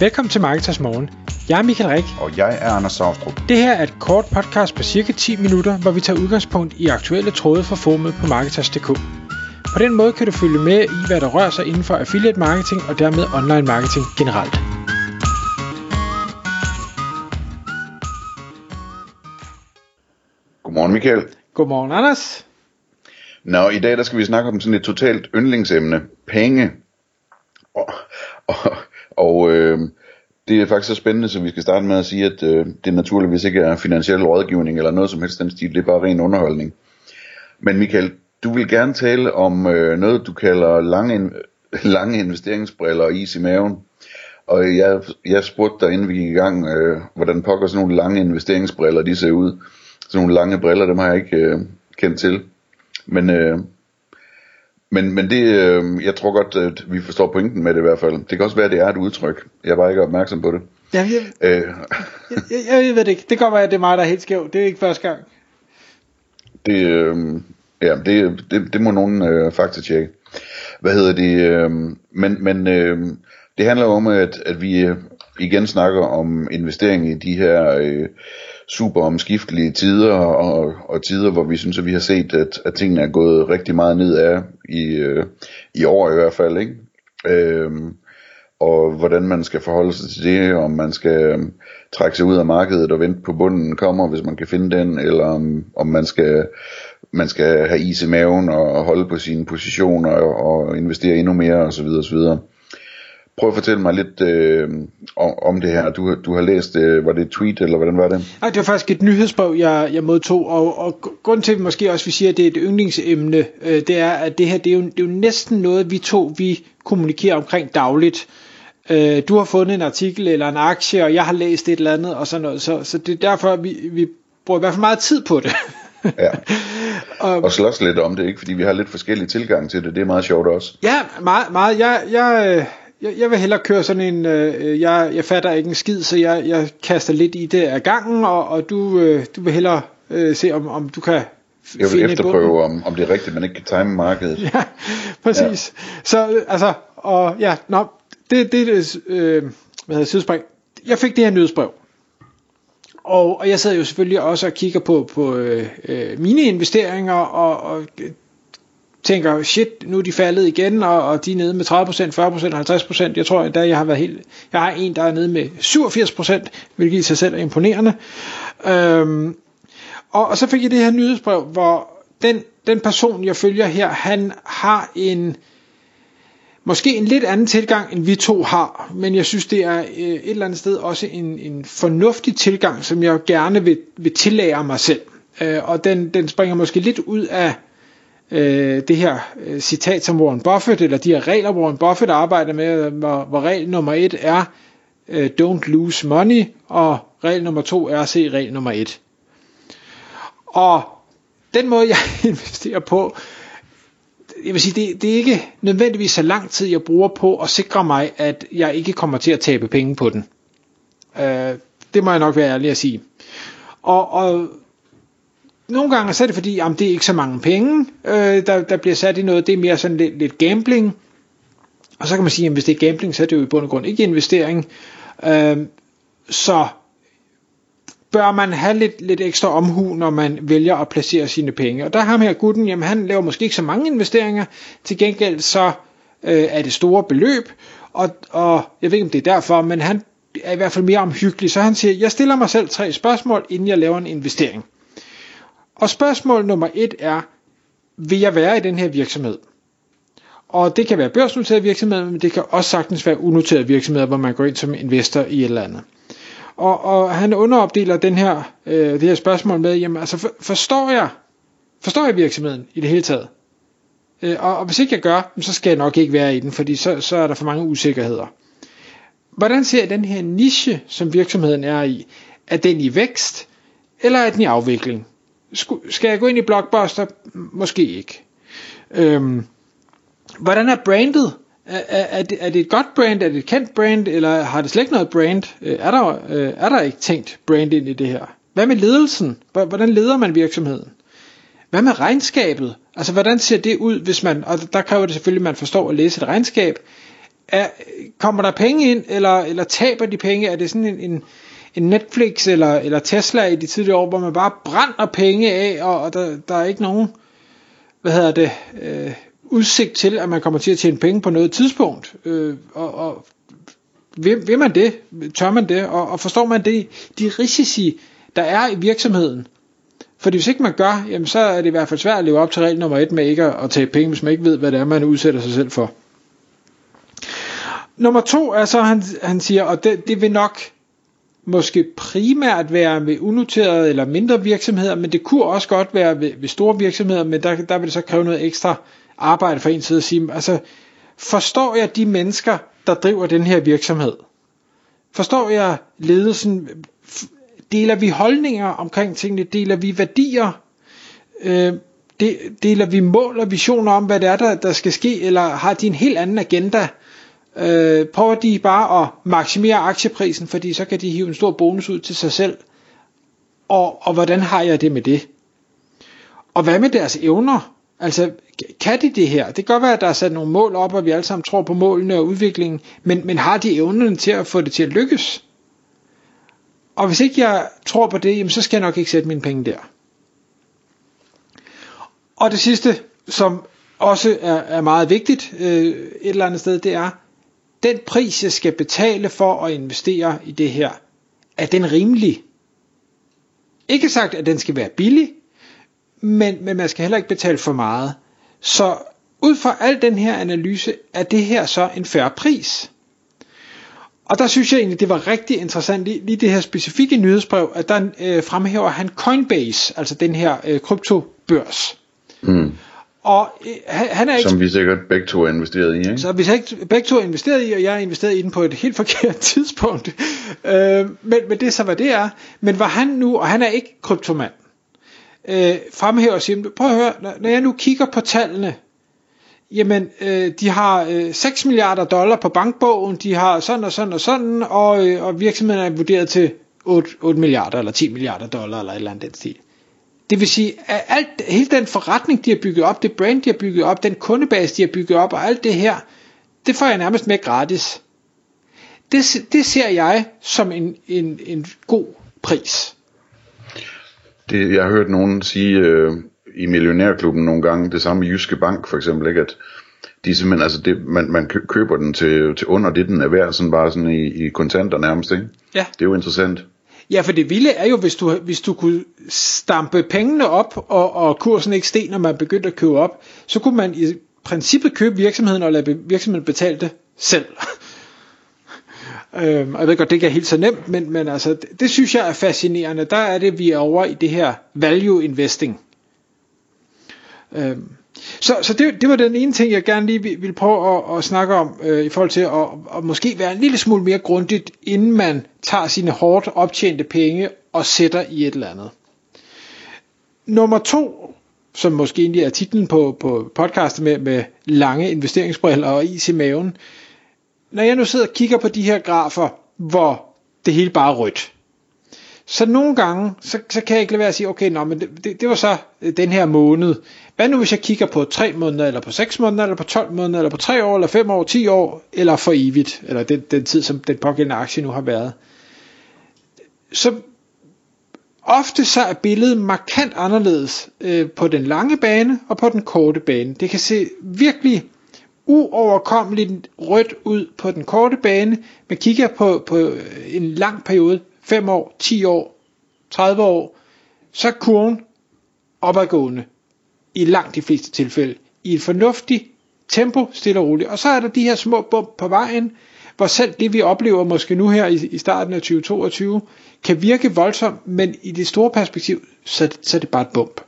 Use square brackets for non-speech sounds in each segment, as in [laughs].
Velkommen til Marketers Morgen. Jeg er Michael Rik. Og jeg er Anders Saustrup. Det her er et kort podcast på cirka 10 minutter, hvor vi tager udgangspunkt i aktuelle tråde fra formet på Marketers.dk. På den måde kan du følge med i, hvad der rører sig inden for affiliate marketing og dermed online marketing generelt. Godmorgen Michael. Godmorgen Anders. Nå, i dag der skal vi snakke om sådan et totalt yndlingsemne. Penge. Og, og, og øh, det er faktisk så spændende, så vi skal starte med at sige, at øh, det naturligvis ikke er finansiel rådgivning eller noget som helst den stil. Det er bare ren underholdning. Men Michael, du vil gerne tale om øh, noget, du kalder lange, in- [laughs] lange investeringsbriller og is i maven. Og jeg, jeg spurgte dig, inden vi gik i gang, øh, hvordan pokker sådan nogle lange investeringsbriller de ser ud. Sådan nogle lange briller, dem har jeg ikke øh, kendt til. Men, øh, men, men det, øh, jeg tror godt, at vi forstår pointen med det i hvert fald. Det kan også være, at det er et udtryk. Jeg bare ikke opmærksom på det. Ja, jeg, Øh, jeg, jeg, jeg ved det ikke. Det godt være, at det er mig, der er helt skæv. Det er ikke første gang. det, øh, ja, det, det, det må nogen øh, faktisk tjekke. Hvad hedder det? Øh, men men øh, det handler om, at, at vi øh, igen snakker om investering i de her øh, super omskiftelige tider, og, og tider, hvor vi synes, at vi har set, at, at tingene er gået rigtig meget ned af i, øh, i år i hvert fald. Ikke? Øh, og hvordan man skal forholde sig til det, om man skal øh, trække sig ud af markedet og vente på bunden kommer, hvis man kan finde den, eller om, om man skal man skal have is i maven og holde på sine positioner og, og investere endnu mere osv. osv. Prøv at fortælle mig lidt øh, om, om det her. Du, du har læst, øh, var det et tweet, eller hvordan var det? Nej, det var faktisk et nyhedsbrev, jeg, jeg modtog, og, og grunden til, at vi måske også vi siger, at det er et yndlingsemne, øh, det er, at det her, det er, jo, det er jo næsten noget, vi to, vi kommunikerer omkring dagligt. Øh, du har fundet en artikel eller en aktie, og jeg har læst et eller andet, og sådan noget, så, så det er derfor, vi, vi bruger i hvert fald meget tid på det. [laughs] Ja. [laughs] og, Og slås lidt om det, ikke? Fordi vi har lidt forskellige tilgang til det. Det er meget sjovt også. Ja, meget, meget. Jeg, jeg, øh, jeg, jeg vil hellere køre sådan en, øh, jeg, jeg fatter ikke en skid, så jeg, jeg kaster lidt i det af gangen, og, og du, øh, du vil hellere øh, se, om, om du kan Jeg vil efterprøve, om, om det er rigtigt, man ikke kan time markedet. Ja, [laughs] præcis. Ja. Så øh, altså, og ja, nå, det, det er øh, hvad hedder sidespring. Jeg fik det her nyhedsbrev. Og, og jeg sidder jo selvfølgelig også og kigger på, på øh, øh, mine investeringer og, og øh, tænker, shit, nu er de faldet igen, og, og de er nede med 30%, 40%, 50%. Jeg tror endda, jeg har været helt... Jeg har en, der er nede med 87%, hvilket i sig selv er imponerende. Øhm, og, og så fik jeg det her nyhedsbrev, hvor den, den person, jeg følger her, han har en måske en lidt anden tilgang, end vi to har, men jeg synes, det er øh, et eller andet sted også en, en fornuftig tilgang, som jeg gerne vil, vil tillære mig selv. Øh, og den, den springer måske lidt ud af øh, det her øh, citat som Warren Buffett, eller de her regler, Warren Buffett arbejder med, øh, hvor, hvor regel nummer et er, øh, don't lose money, og regel nummer to er, se regel nummer et. Og den måde, [laughs] jeg investerer på, jeg vil sige, det, det er ikke nødvendigvis så lang tid, jeg bruger på at sikre mig, at jeg ikke kommer til at tabe penge på den. Øh, det må jeg nok være ærlig at sige. Og, og nogle gange så er det fordi, jamen, det er ikke så mange penge, øh, der, der bliver sat i noget. Det er mere sådan lidt, lidt gambling. Og så kan man sige, at hvis det er gambling, så er det jo i bund og grund ikke investering. Øh, så bør man have lidt, lidt ekstra omhu, når man vælger at placere sine penge. Og der har her gutten, jamen han laver måske ikke så mange investeringer, til gengæld så øh, er det store beløb, og, og jeg ved ikke om det er derfor, men han er i hvert fald mere omhyggelig, så han siger, jeg stiller mig selv tre spørgsmål, inden jeg laver en investering. Og spørgsmål nummer et er, vil jeg være i den her virksomhed? Og det kan være børsnoterede virksomheder, men det kan også sagtens være unoterede virksomheder, hvor man går ind som investor i et eller andet. Og, og han underopdeler den her, øh, det her spørgsmål med, jamen altså for, forstår jeg, forstår jeg virksomheden i det hele taget? Øh, og, og hvis ikke jeg gør, så skal jeg nok ikke være i den, fordi så, så er der for mange usikkerheder. Hvordan ser jeg den her niche, som virksomheden er i? Er den i vækst, eller er den i afvikling? Skal jeg gå ind i Blockbuster? Måske ikke. Øhm, hvordan er brandet? Er, er, det, er det et godt brand? Er det et kendt brand? Eller har det slet ikke noget brand? Øh, er der, øh, er der ikke tænkt brand ind i det her? Hvad med ledelsen? Hvordan leder man virksomheden? Hvad med regnskabet? Altså hvordan ser det ud, hvis man, og der kræver det selvfølgelig, at man forstår at læse et regnskab. Er, kommer der penge ind, eller, eller taber de penge? Er det sådan en, en, en Netflix eller, eller Tesla i de tidligere år, hvor man bare brænder penge af, og, og der, der er ikke nogen, hvad hedder det, øh, udsigt til, at man kommer til at tjene penge på noget tidspunkt. Øh, og, og vil, vil man det? Tør man det? Og, og forstår man det? De risici, der er i virksomheden. Fordi hvis ikke man gør, jamen så er det i hvert fald svært at leve op til regel nummer et med ikke at tage penge, hvis man ikke ved, hvad det er, man udsætter sig selv for. Nummer to er så, han, han siger, og det, det vil nok måske primært være ved unoterede eller mindre virksomheder, men det kunne også godt være ved, ved store virksomheder, men der, der vil det så kræve noget ekstra arbejde fra en side at sige, altså forstår jeg de mennesker, der driver den her virksomhed? Forstår jeg ledelsen? Deler vi holdninger omkring tingene? Deler vi værdier? Øh, deler vi mål og visioner om, hvad det er, der, der skal ske? Eller har de en helt anden agenda? Øh, prøver de bare at maksimere aktieprisen, fordi så kan de hive en stor bonus ud til sig selv? Og, og hvordan har jeg det med det? Og hvad med deres evner? Altså, kan de det her? Det kan godt være, at der er sat nogle mål op, og vi alle sammen tror på målene og udviklingen, men, men har de evnerne til at få det til at lykkes? Og hvis ikke jeg tror på det, jamen, så skal jeg nok ikke sætte mine penge der. Og det sidste, som også er, er meget vigtigt øh, et eller andet sted, det er, den pris, jeg skal betale for at investere i det her, er den rimelig? Ikke sagt, at den skal være billig, men, men man skal heller ikke betale for meget. Så ud fra al den her analyse, er det her så en færre pris? Og der synes jeg egentlig, det var rigtig interessant, lige, lige det her specifikke nyhedsbrev, at der øh, fremhæver han Coinbase, altså den her øh, kryptobørs. Mm. Og øh, han er ikke... Som vi sikkert begge to er investeret i, ikke? Så vi sikkert begge to er investeret i, og jeg er investeret i den på et helt [laughs] forkert tidspunkt. øh, men, men det er så, hvad det er. Men var han nu, og han er ikke kryptomand, øh, fremhæver og siger, prøv at høre, når jeg nu kigger på tallene, jamen øh, de har øh, 6 milliarder dollar på bankbogen, de har sådan og sådan og sådan, og, øh, og virksomheden er vurderet til 8, 8 milliarder eller 10 milliarder dollar eller et eller andet den stil. Det vil sige, at alt, hele den forretning, de har bygget op, det brand, de har bygget op, den kundebase, de har bygget op, og alt det her, det får jeg nærmest med gratis. Det, det ser jeg som en, en, en god pris. Det, jeg har hørt nogen sige øh, i Millionærklubben nogle gange, det samme med Jyske Bank for eksempel, ikke, at de simpelthen, altså det, man, man køber den til, til under det, den er værd, sådan bare sådan i, i kontanter nærmest, ikke? Ja. Det er jo interessant. Ja, for det vilde er jo, hvis du, hvis du kunne stampe pengene op, og, og kursen ikke steg, når man begyndte at købe op, så kunne man i princippet købe virksomheden og lade virksomheden betale det selv. [laughs] øhm, og jeg ved godt, det ikke er helt så nemt, men, men altså, det, det synes jeg er fascinerende. Der er det, vi er over i det her value investing. Øhm, så, så det, det var den ene ting, jeg gerne lige ville prøve at, at snakke om, øh, i forhold til at, at måske være en lille smule mere grundigt, inden man tager sine hårdt optjente penge og sætter i et eller andet. Nummer to, som måske egentlig er titlen på, på podcastet med, med lange investeringsbriller og is i maven. Når jeg nu sidder og kigger på de her grafer, hvor det hele bare er rødt, så nogle gange, så, så kan jeg ikke lade være at sige, okay, nå, men det, det, det var så øh, den her måned. Hvad nu hvis jeg kigger på 3 måneder, eller på 6 måneder, eller på 12 måneder, eller på 3 år, eller 5 år, 10 år, eller for evigt, eller den, den tid, som den pågældende aktie nu har været. Så ofte så er billedet markant anderledes øh, på den lange bane og på den korte bane. Det kan se virkelig uoverkommeligt rødt ud på den korte bane, men kigger på, på en lang periode, 5 år, 10 år, 30 år, så er kurven opadgående i langt de fleste tilfælde, i et fornuftigt tempo, stille og roligt. Og så er der de her små bump på vejen, hvor selv det vi oplever måske nu her i, i starten af 2022, kan virke voldsomt, men i det store perspektiv, så, så er det bare et bump.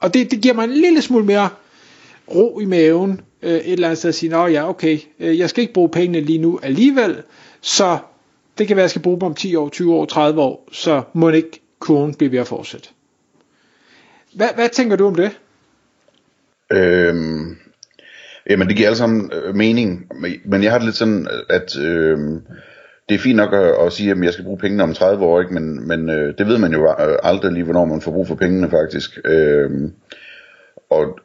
Og det, det giver mig en lille smule mere ro i maven, øh, et eller andet sted at sige, nå ja, okay, øh, jeg skal ikke bruge pengene lige nu alligevel, så det kan være, at jeg skal bruge dem om 10 år, 20 år, 30 år, så må ikke kurven blive ved at fortsætte. Hvad, hvad tænker du om det? Øhm, jamen det giver alle sammen øh, mening, men jeg har det lidt sådan, at øh, det er fint nok at, at sige, at jeg skal bruge pengene om 30 år, ikke? men, men øh, det ved man jo øh, aldrig lige, hvornår man får brug for pengene faktisk. Øhm, øh, og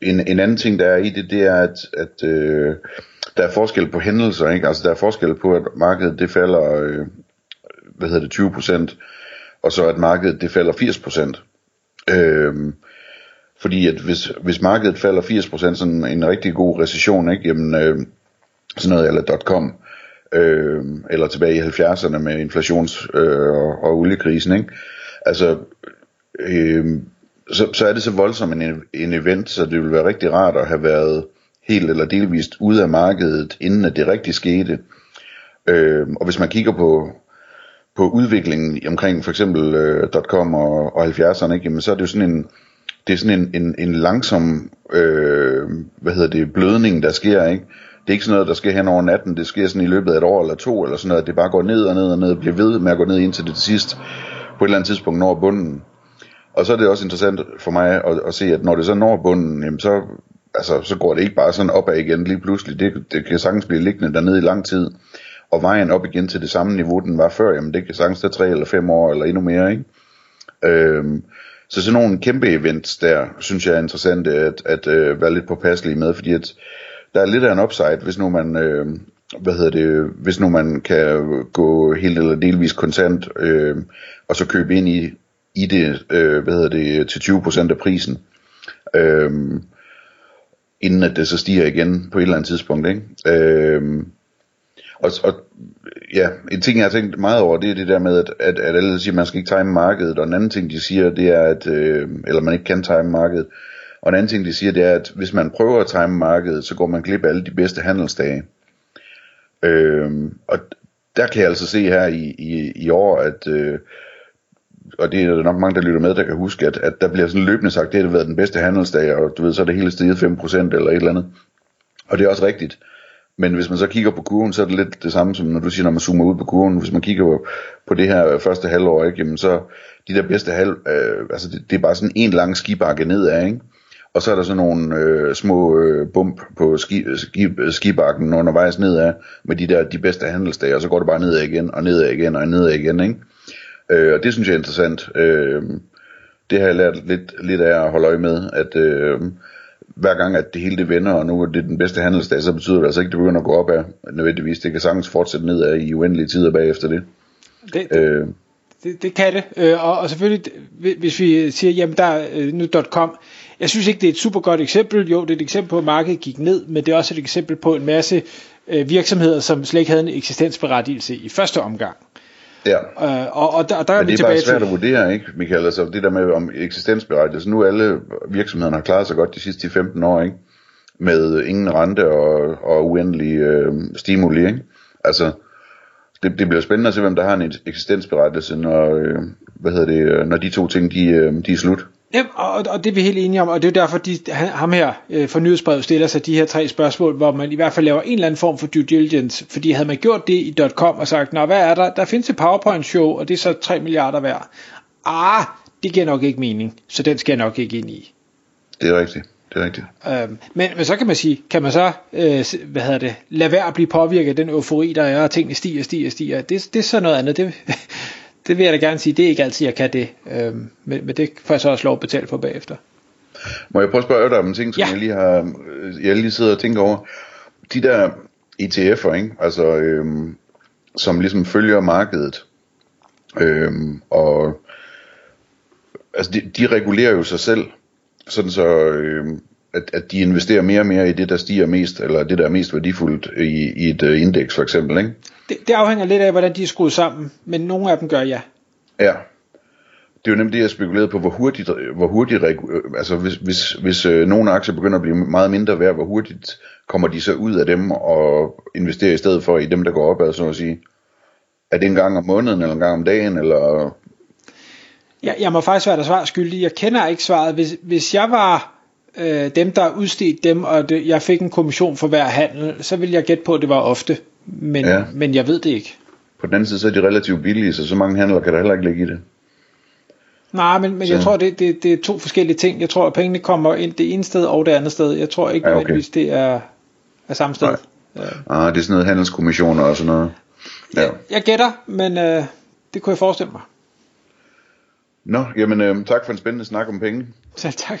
en, en anden ting, der er i det, det er, at, at øh, der er forskel på hændelser, ikke? Altså der er forskel på, at markedet det falder, øh, hvad hedder det, 20 procent, og så at markedet det falder 80 procent. Øh, fordi at hvis, hvis markedet falder 80 procent, sådan en rigtig god recession, ikke? Jamen, øh, sådan noget eller .com, øh, eller tilbage i 70'erne med inflations- øh, og, og oliekrisen, ikke? Altså, øh, så, så er det så voldsomt en, en event, så det ville være rigtig rart at have været helt eller delvist ude af markedet, inden at det rigtigt skete. Øh, og hvis man kigger på, på udviklingen omkring for eksempel øh, .com og, og 70'erne, ikke, jamen, så er det jo sådan en, det er sådan en, en, en langsom øh, hvad hedder det, blødning, der sker, ikke? Det er ikke sådan noget, der sker hen over natten, det sker sådan i løbet af et år eller to, eller sådan noget, det bare går ned og ned og ned, og bliver ved med at gå ned indtil det til sidst, på et eller andet tidspunkt når bunden. Og så er det også interessant for mig at, at se, at når det så når bunden, jamen så, altså, så går det ikke bare sådan opad igen lige pludselig. Det, det kan sagtens blive liggende dernede i lang tid. Og vejen op igen til det samme niveau, den var før, jamen det kan sagtens tage tre eller fem år eller endnu mere, ikke? Øhm, så sådan nogle kæmpe events der, synes jeg er interessant at, at øh, være lidt påpasselig med, fordi at der er lidt af en upside, hvis nu man, øh, hvad hedder det, hvis nu man kan gå helt eller delvis kontant, øh, og så købe ind i, i det, øh, hvad hedder det, til 20% af prisen, øh, inden at det så stiger igen på et eller andet tidspunkt, ikke? Øh, og, og ja, en ting jeg har tænkt meget over, det er det der med, at, at, at alle siger, at man skal ikke time markedet, og en anden ting de siger, det er, at, øh, eller man ikke kan time markedet, og en anden ting de siger, det er, at hvis man prøver at time markedet, så går man glip af alle de bedste handelsdage. Øh, og der kan jeg altså se her i, i, i år, at, øh, og det er nok mange, der lytter med, der kan huske, at, at der bliver sådan løbende sagt, det har været den bedste handelsdag, og du ved, så er det hele steget 5% eller et eller andet. Og det er også rigtigt. Men hvis man så kigger på kurven, så er det lidt det samme som når du siger, når man zoomer ud på kurven. Hvis man kigger på, på det her første halvår, ikke, jamen så de der bedste halv, øh, altså det, det, er bare sådan en lang skibakke nedad, ikke? Og så er der sådan nogle øh, små øh, bump på ski, øh, ski, øh, skibakken undervejs nedad, med de der de bedste handelsdage, og så går det bare nedad igen, og nedad igen, og nedad igen, ikke? Øh, og det synes jeg er interessant. Øh, det har jeg lært lidt, lidt af at holde øje med, at øh, hver gang, at det hele det vender, og nu er det den bedste handelsdag, så betyder det altså ikke, at det begynder at gå op af nødvendigvis. Det kan sagtens fortsætte nedad i uendelige tider bagefter det. Det, øh, det, det kan det, øh, og, og selvfølgelig, hvis vi siger, jamen der er øh, nu .com, jeg synes ikke, det er et super godt eksempel. Jo, det er et eksempel på, at markedet gik ned, men det er også et eksempel på en masse øh, virksomheder, som slet ikke havde en eksistensberettigelse i første omgang. Ja. Øh, og, og der, der er Men vi det er bare tilbage svært til... at vurdere, ikke, Michael? Altså det der med om eksistensberettigelse. Nu alle virksomhederne har klaret sig godt de sidste 15 år, ikke? Med ingen rente og, og uendelig øh, stimuli, ikke? Altså, det, det bliver spændende at se, hvem der har en eksistensberettigelse, når, øh, hvad hedder det, når de to ting, de, øh, de er slut. Ja, og, og det er vi helt enige om, og det er derfor, de, han, ham her øh, for nyhedsbrevet stiller sig de her tre spørgsmål, hvor man i hvert fald laver en eller anden form for due diligence, fordi havde man gjort det i .com og sagt, nå hvad er der, der findes et PowerPoint-show, og det er så 3 milliarder værd. Ah, det giver nok ikke mening, så den skal jeg nok ikke ind i. Det er rigtigt. Det er rigtigt. Øhm, men, men så kan man sige, kan man så, øh, hvad hedder det, lade være at blive påvirket af den eufori, der er, og tingene stiger, stiger, stiger. Det, det er så noget andet. Det, det vil jeg da gerne sige, det er ikke altid, jeg kan det. Øhm, men, men det får jeg så også lov at betale for bagefter. Må jeg prøve at spørge dig om en ting, som Ja. jeg lige har, jeg lige sidder og tænker over. De der ETF'er, ikke? Altså, øhm, som ligesom følger markedet, øhm, og altså de, de regulerer jo sig selv, sådan så, øhm, at, at de investerer mere og mere i det, der stiger mest, eller det, der er mest værdifuldt i, i et uh, indeks for eksempel, ikke? Det, det afhænger lidt af, hvordan de er skruet sammen, men nogle af dem gør ja. Ja. Det er jo nemt det, jeg spekulerede på, hvor hurtigt, hvor hurtigt øh, altså hvis, hvis, hvis øh, nogle aktier begynder at blive meget mindre værd, hvor hurtigt kommer de så ud af dem og investerer i stedet for i dem, der går opad, så at sige. Er det en gang om måneden, eller en gang om dagen, eller... Jeg, jeg må faktisk være der svar skyldig. Jeg kender ikke svaret. Hvis, hvis jeg var øh, dem, der udstedte dem, og det, jeg fik en kommission for hver handel, så ville jeg gætte på, at det var ofte. Men, ja. Ja. men jeg ved det ikke. På den anden side, så er de relativt billige, så så mange handler kan der heller ikke ligge i det. Nej, men, men Så- jeg tror, det, det, det er to forskellige ting. Jeg tror, at pengene kommer ind det ene sted og det andet sted. Jeg tror ikke Ja, okay. nødvendigvis, det er, er samme sted. Nej. Øh, Ah, det er sådan noget handelskommissioner og sådan noget. Ja. jeg, jeg gætter, men øh, det kunne jeg forestille mig. Nå, jamen øh, tak for en spændende snak om penge. [laughs] Selv tak.